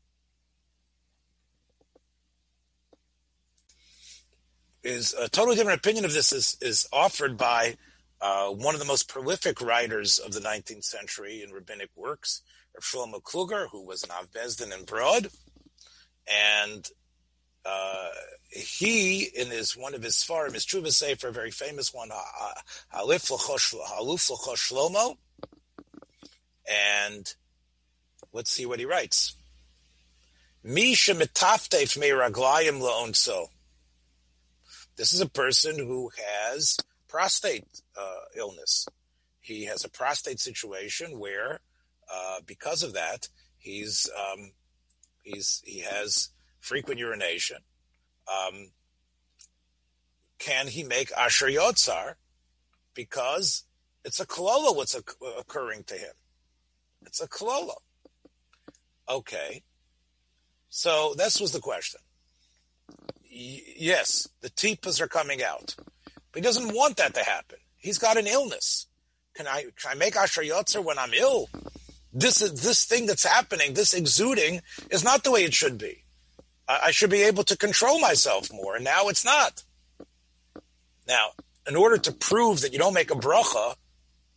Is a totally different opinion of this is is offered by uh, one of the most prolific writers of the 19th century in rabbinic works, Rav Shlomo Kluger, who was an Av Bezdin in Brody, and uh, he, in his one of his Sfarim, his Truva Sefer, a very famous one, Haluf Shlomo, and let's see what he writes. Misha. This is a person who has prostate uh, illness. He has a prostate situation where, uh, because of that, he's um, he's he has frequent urination. Um, can he make asher yotzar? Because it's a kolola what's occurring to him. It's a kolola. Okay. So this was the question. Y- yes, the tipas are coming out. But he doesn't want that to happen. He's got an illness. Can I can I make asher yotzer when I'm ill? This is this thing that's happening, this exuding, is not the way it should be. I, I should be able to control myself more, and now it's not. Now, in order to prove that you don't make a bracha,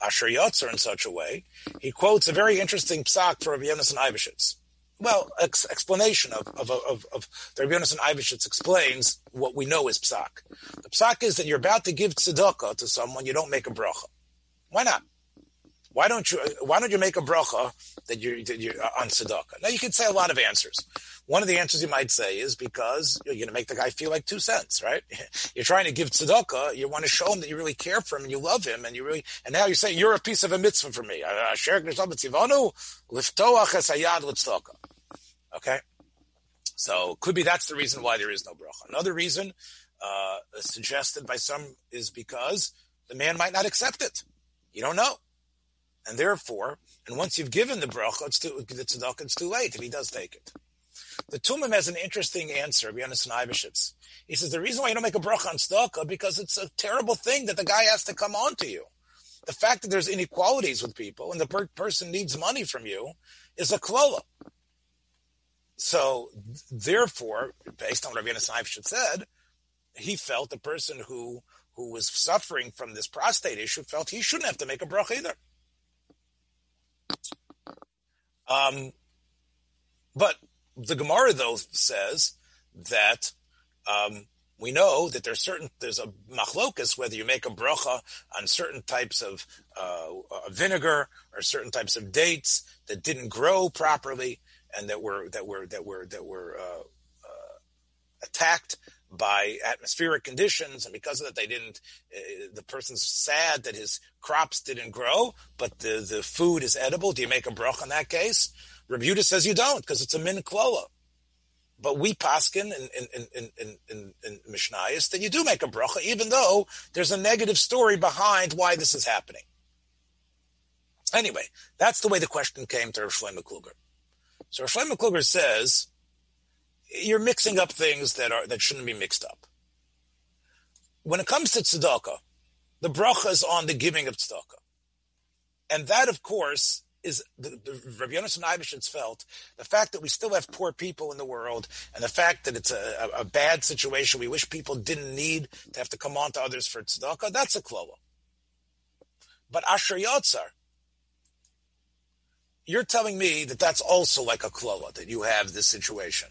asher yotzer in such a way, he quotes a very interesting psak for Rabbi Yonason Eibeshitz. well, ex- explanation of of of, of the Rabbi Yonasan Eibeshitz explains what we know is psak. The psak is that you're about to give tzedakah to someone, you don't make a bracha. Why not? Why don't you? Why don't you make a bracha that you're, that you're on tzedakah? Now you could say a lot of answers. One of the answers you might say is because you're going to make the guy feel like two cents, right? You're trying to give tzedakah. You want to show him that you really care for him and you love him, and you really. And now you say you're a piece of a mitzvah for me. Okay, so could be that's the reason why there is no bracha. Another reason uh, suggested by some is because the man might not accept it. You don't know. And therefore, and once you've given the bracha, it's too, the tzedakah, it's too late if he does take it. The Tumim has an interesting answer, B'Yonis Eibeshitz. He says, the reason why you don't make a bracha on tzedakah, because it's a terrible thing that the guy has to come on to you. The fact that there's inequalities with people and the per- person needs money from you is a klola. So, therefore, based on what Rabbi Eibeshitz said, he felt the person who who was suffering from this prostate issue felt he shouldn't have to make a bracha either. Um, but the Gemara though says that um, we know that there's certain there's a machlokas whether you make a bracha on certain types of uh, vinegar or certain types of dates that didn't grow properly and that were that were that were that were uh, uh, attacked by atmospheric conditions, and because of that, they didn't. Uh, the person's sad that his crops didn't grow, but the the food is edible. Do you make a brach in that case? Rebuta says you don't because it's a min klola. But we paskin in in in in in, in Mishnayos that you do make a bracha, even though there's a negative story behind why this is happening. Anyway, that's the way the question came to Rav Shlomo Kluger. So Rav Shlomo Kluger says you're mixing up things that are that shouldn't be mixed up. When it comes to tzedakah, the bracha is on the giving of tzedakah, and that, of course, is the, the Rabbi Yonasan Eibeshitz felt the fact that we still have poor people in the world, and the fact that it's a, a, a, bad situation. We wish people didn't need to have to come on to others for tzedakah. That's a klola. But Asher Yotzar, you're telling me that that's also like a klola that you have this situation.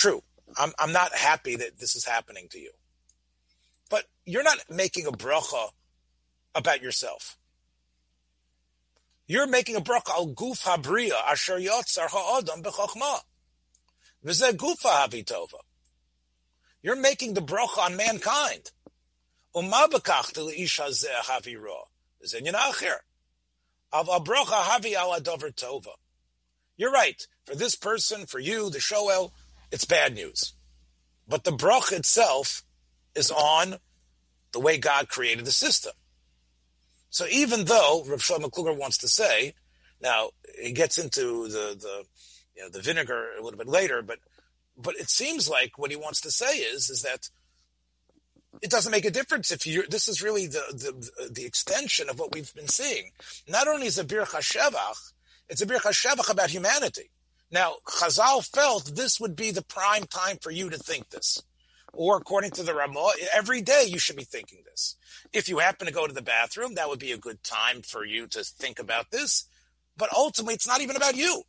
True. I'm, I'm not happy that this is happening to you. But you're not making a bracha about yourself. You're making a bracha al guf habriya asher yotzar ha'adam b'chokhmah. V'zeh gufa havitova. You're making the bracha on mankind. Uma b'kach isha zeh haviro. V'zeh acher. Av bracha havi al adover tova. You're right. For this person, for you, the shoel, it's bad news. But the brach itself is on the way God created the system. So even though Rav Shlomo Kluger wants to say, now he gets into the the you know the vinegar a little bit later, but but it seems like what he wants to say is is that it doesn't make a difference if you this is really the the the extension of what we've been seeing. Not only is a bir chashevach, it's a bir chashevach about humanity. Now, Chazal felt this would be the prime time for you to think this. Or according to the Ramah, every day you should be thinking this. If you happen to go to the bathroom, that would be a good time for you to think about this. But ultimately, it's not even about you.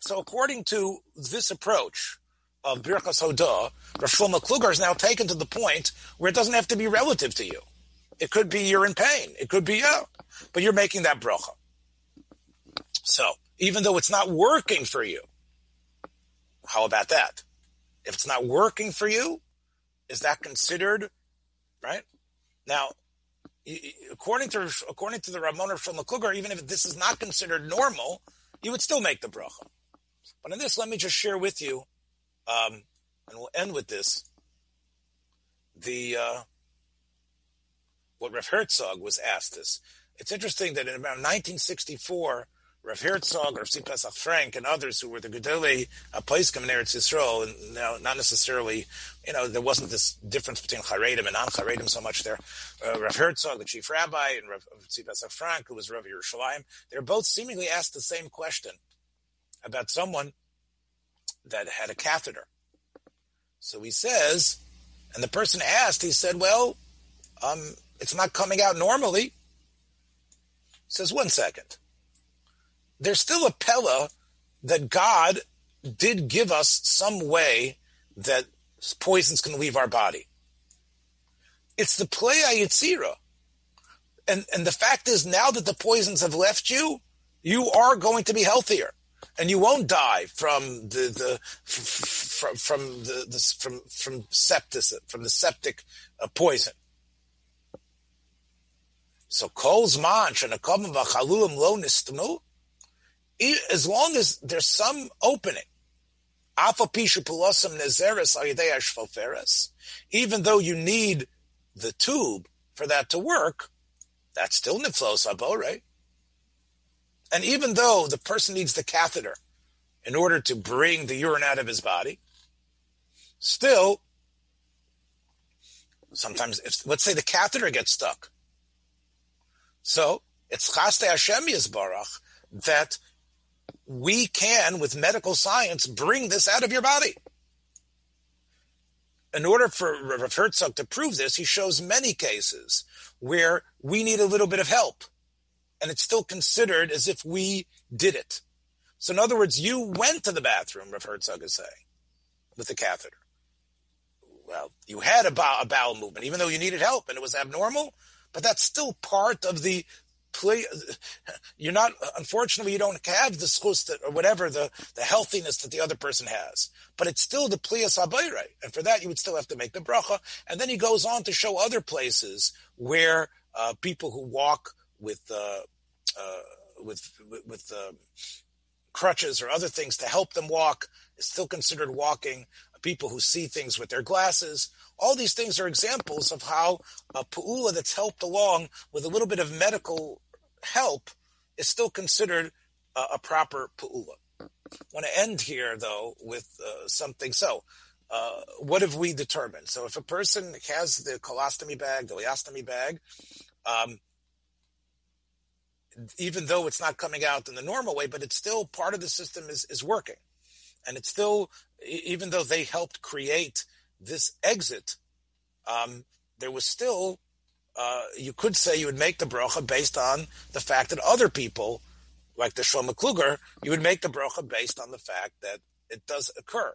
So according to this approach of Birchas Hodah, Rav Shlomo Kluger is now taken to the point where it doesn't have to be relative to you. It could be you're in pain. It could be, yeah, but you're making that bracha. So, even though it's not working for you. How about that? If it's not working for you, is that considered right? Now, according to according to the Ramon from the even if this is not considered normal, you would still make the bracha. But in this, let me just share with you, um, and we'll end with this. The uh, what Rav Herzog was asked this. It's interesting that in about 1964, Rav Herzog, Rav Pesach Frank, and others who were the Gedolei uh, Poskim in Eretz Yisrael, and now not necessarily, you know, there wasn't this difference between Charedim and non-Charedim so much there. Uh, Rav Herzog, the chief rabbi, and Rav Pesach Frank, who was Rav Yerushalayim, they're both seemingly asked the same question about someone that had a catheter. So he says, and the person asked, he said, well, um, it's not coming out normally. He says, one second there's still a pella that God did give us some way that poisons can leave our body. It's the play yitzira. And, and the fact is now that the poisons have left you, you are going to be healthier and you won't die from the, the from, from the, the from from sepsis from the septic uh, poison. So kol's manch and a lo nistmu. As long as there's some opening, even though you need the tube for that to work, that's still niflos abo, right? And even though the person needs the catheter in order to bring the urine out of his body, still, sometimes, if, let's say the catheter gets stuck. So it's chaste Hashem Yisbarach that we can, with medical science, bring this out of your body. In order for Rav Herzog to prove this, he shows many cases where we need a little bit of help and it's still considered as if we did it. So in other words, you went to the bathroom, Rav Herzog is saying, with the catheter. Well, you had a, a bowel movement, even though you needed help and it was abnormal, but that's still part of the play. You're not, unfortunately, you don't have the schus or whatever, the, the healthiness that the other person has, but it's still the pliyas abayre. And for that, you would still have to make the bracha. And then he goes on to show other places where uh, people who walk with uh, uh, with with uh, crutches or other things to help them walk is still considered walking. People who see things with their glasses, all these things are examples of how a pu'ula that's helped along with a little bit of medical help is still considered a, a proper pu'ula. I want to end here though with uh, something. So, uh, what have we determined? So, if a person has the colostomy bag, the ileostomy bag, um, even though it's not coming out in the normal way, but it's still part of the system is, is working. And it's still, even though they helped create this exit, um, there was still, uh, you could say you would make the bracha based on the fact that other people, like the Shlomo Kluger, you would make the bracha based on the fact that it does occur.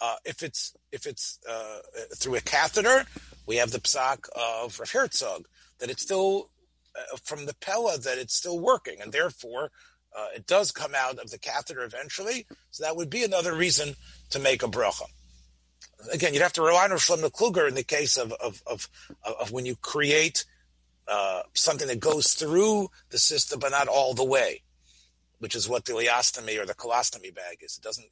Uh, if it's if it's uh, through a catheter, we have the psak of Rav Herzog that it's still uh, from the Pella that it's still working, and therefore uh, it does come out of the catheter eventually. So that would be another reason to make a bracha. Again, you'd have to rely on Shlomo Kluger in the case of of of, of when you create uh, something that goes through the system but not all the way, which is what the ileostomy or the colostomy bag is. It doesn't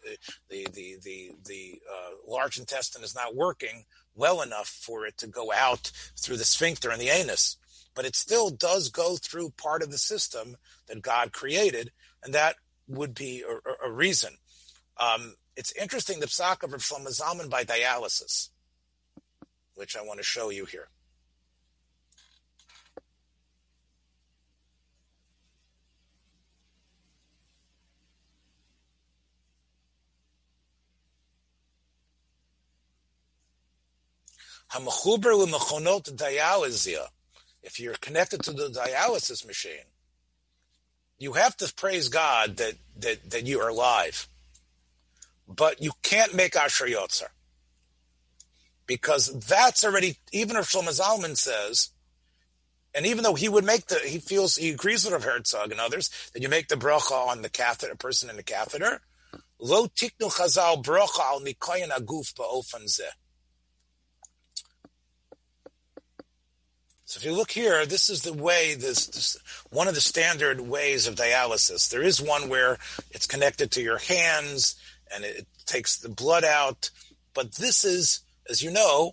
the the the the uh, large intestine is not working well enough for it to go out through the sphincter and the anus but it still does go through part of the system that God created, and that would be a, a reason. Um, it's interesting the psak of Zalman by dialysis, which I want to show you here. Hamachuber if you're connected to the dialysis machine, you have to praise God that that that you are alive. But you can't make Asher Yotzer. Because that's already, even if Shlomo Zalman says, and even though he would make the, he feels, he agrees with Rav Herzog and others, that you make the bracha on the catheter, person in the catheter, lo tiknu chazal bracha al mikoyin aguf ba'ofan zeh. So if you look here, this is the way this, this, one of the standard ways of dialysis. There is one where it's connected to your hands and it, takes the blood out, but this is, as you know,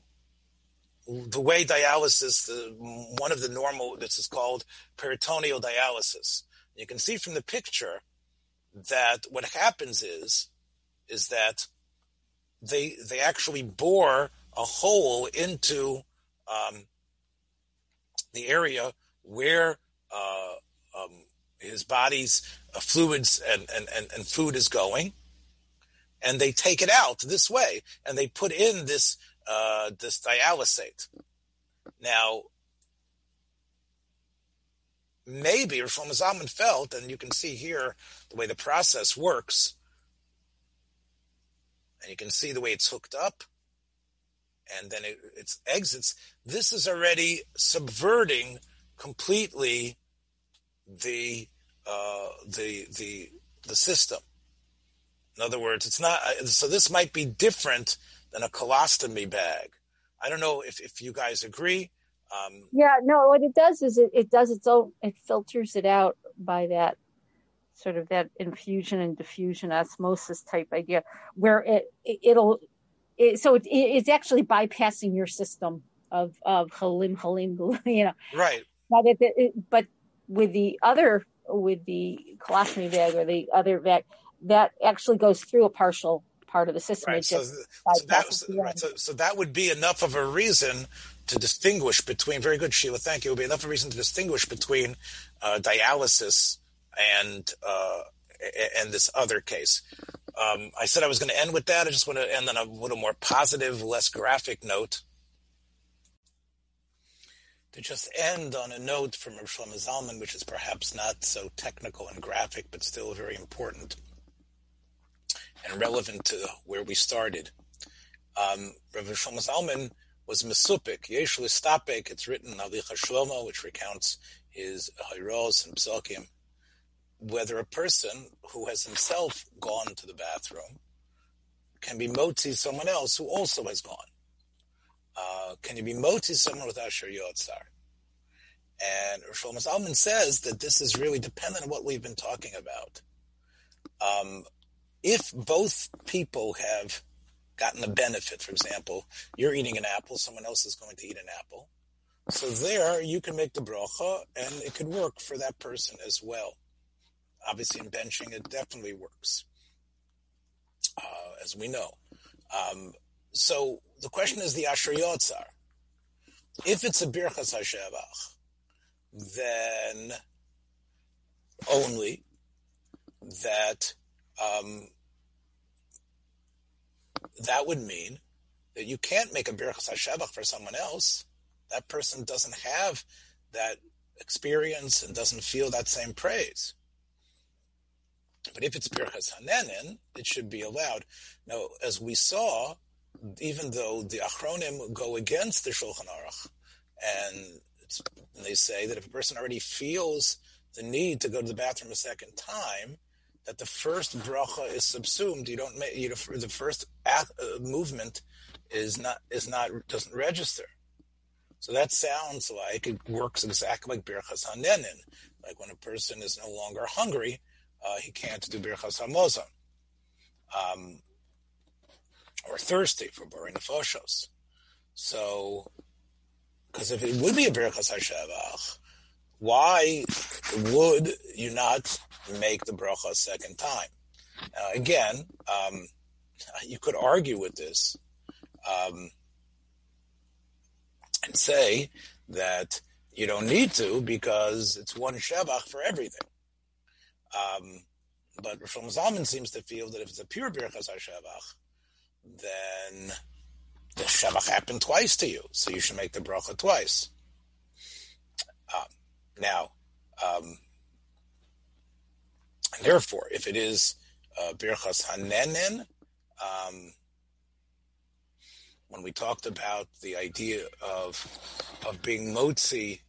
the way dialysis, the, one of the normal, this is called peritoneal dialysis. You can see from the picture that what happens is, is that they they actually bore a hole into um, the area where uh, um, his body's uh, fluids and, and, and, and, food is going, and they take it out this way, and they put in this uh, this dialysate. Now, maybe Rosh Zalman felt, and you can see here the way the process works, and you can see the way it's hooked up, and then it, it exits. This is already subverting completely the uh, the the the system. In other words, it's not. So this might be different than a colostomy bag. I don't know if, if you guys agree. Um, yeah, no. What it does is it, it does its own. It filters it out by that sort of that infusion and diffusion osmosis type idea, where it, it will it, so it, it's actually bypassing your system of of halim halim, you know. Right. But it, but with the other with the colostomy bag or the other bag, that actually goes through a partial part of the system. Right. So, so, that, right. So, so that would be enough of a reason to distinguish between. Very good, Sheila. Thank you. It would be enough of a reason to distinguish between uh, dialysis and uh, and this other case. Um, I said I was going to end with that. I just want to end on a little more positive, less graphic note. To just end on a note from Shlomo Zalman, which is perhaps not so technical and graphic, but still very important and relevant to where we started. Um, Rav Shlomo Zalman was Mesupik, Yesh Stapek. It's written in Halichos Shlomo, which recounts his Hayros and Psalkim whether a person who has himself gone to the bathroom can be motzi someone else who also has gone. Uh, can you be motzi someone with Asher Yotzar? And Rosh Zalman says that this is really dependent on what we've been talking about. Um, if both people have gotten the benefit, for example, you're eating an apple, someone else is going to eat an apple. So there you can make the bracha and it could work for that person as well. Obviously, in benching, it definitely works, uh, as we know. Um, so the question is the Asher Yotzar. If it's a Birchas HaShevach, then only that um, that would mean that you can't make a Birchas HaShevach for someone else. That person doesn't have that experience and doesn't feel that same praise. But if it's Birchas Hanenin, it should be allowed. Now, as we saw, even though the Achronim go against the Shulchan Aruch, and they say that if a person already feels the need to go to the bathroom a second time, that the first bracha is subsumed. You don't make you know, the first uh, movement is not is not doesn't register. So that sounds like it works exactly like birchas hanenin, like when a person is no longer hungry, uh, he can't do Birchas Hamazon. Um, or thirsty for Borin Foshos. So, because if it would be a Birchas HaShevach, why would you not make the bracha a second time? Uh, again, um, you could argue with this um, and say that you don't need to because it's one shevach for everything. Um, but Rosh Zalman seems to feel that if it's a pure Birchas HaShavach, then the Shavach happened twice to you, so you should make the bracha twice. Um, now, um, therefore, if it is uh, Birchas Hanenin, um, when we talked about the idea of of being motzi,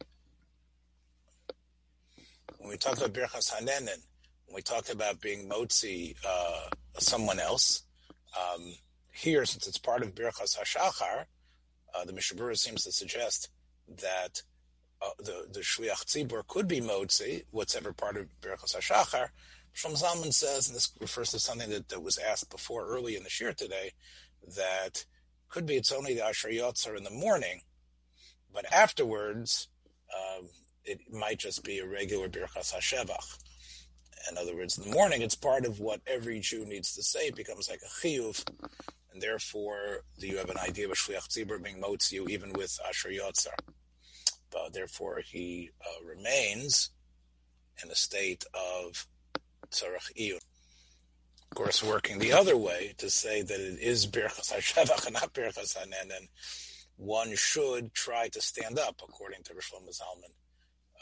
when we talked about Birchas Hanenin, when we talked about being motzi uh, someone else. Um, here, since it's part of Birchas Hashachar, uh, the Mishnah Brura seems to suggest that uh, the the Shliach Tzibur could be motzi, whatever part of Birchas Hashachar. Shom Zalman says, and this refers to something that, that was asked before early in the shiur today, that could be it's only the Asher Yotzar in the morning, but afterwards um, it might just be a regular Birchas Hashevach. In other words, in the morning, it's part of what every Jew needs to say. It becomes like a chiyuv, and therefore you have an idea of a shliach tzibur being motziu even with asher yotzar. But therefore, he uh, remains in a state of tzarach iyun. Of course, working the other way to say that it is birchas hashevach and not birchas and one should try to stand up according to Rosh Zalman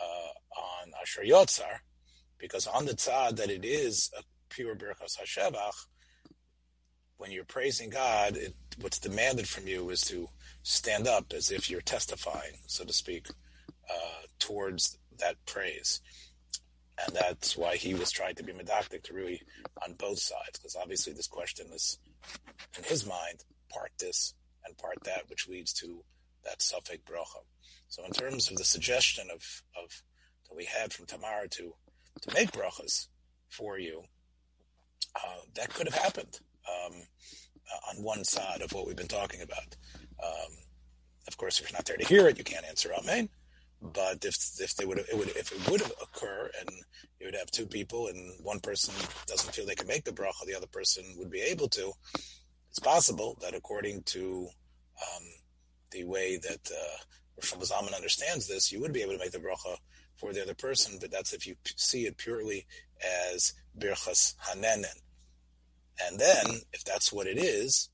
uh, on Asher Yotzar, because on the tzad that it is a pure Birchas Hashevach, when you're praising God, it, what's demanded from you is to stand up as if you're testifying, so to speak, uh, towards that praise. And that's why he was trying to be medactic to really on both sides, because obviously this question is, in his mind, part this and part that, which leads to that suffix bracha. So in terms of the suggestion of, of that we had from Tamar to to make brachas for you, uh, that could have happened um, uh, on one side of what we've been talking about. Um, of course, if you're not there to hear it, you can't answer Amen. But if if they would it would if it would occur and you would have two people and one person doesn't feel they can make the bracha, the other person would be able to. It's possible that according to um, the way that uh, Zaman understands this, you would be able to make the bracha for the other person, but that's if you see it purely as birchas hanehenin. And then, if that's what it is,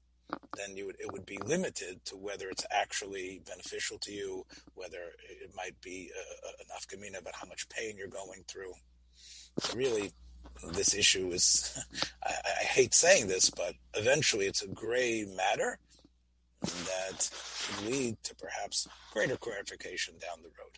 then you would, it would be limited to whether it's actually beneficial to you, whether it might be a, enough gamina about how much pain you're going through. Really, this issue is, I, I hate saying this, but eventually it's a gray matter that could lead to perhaps greater clarification down the road.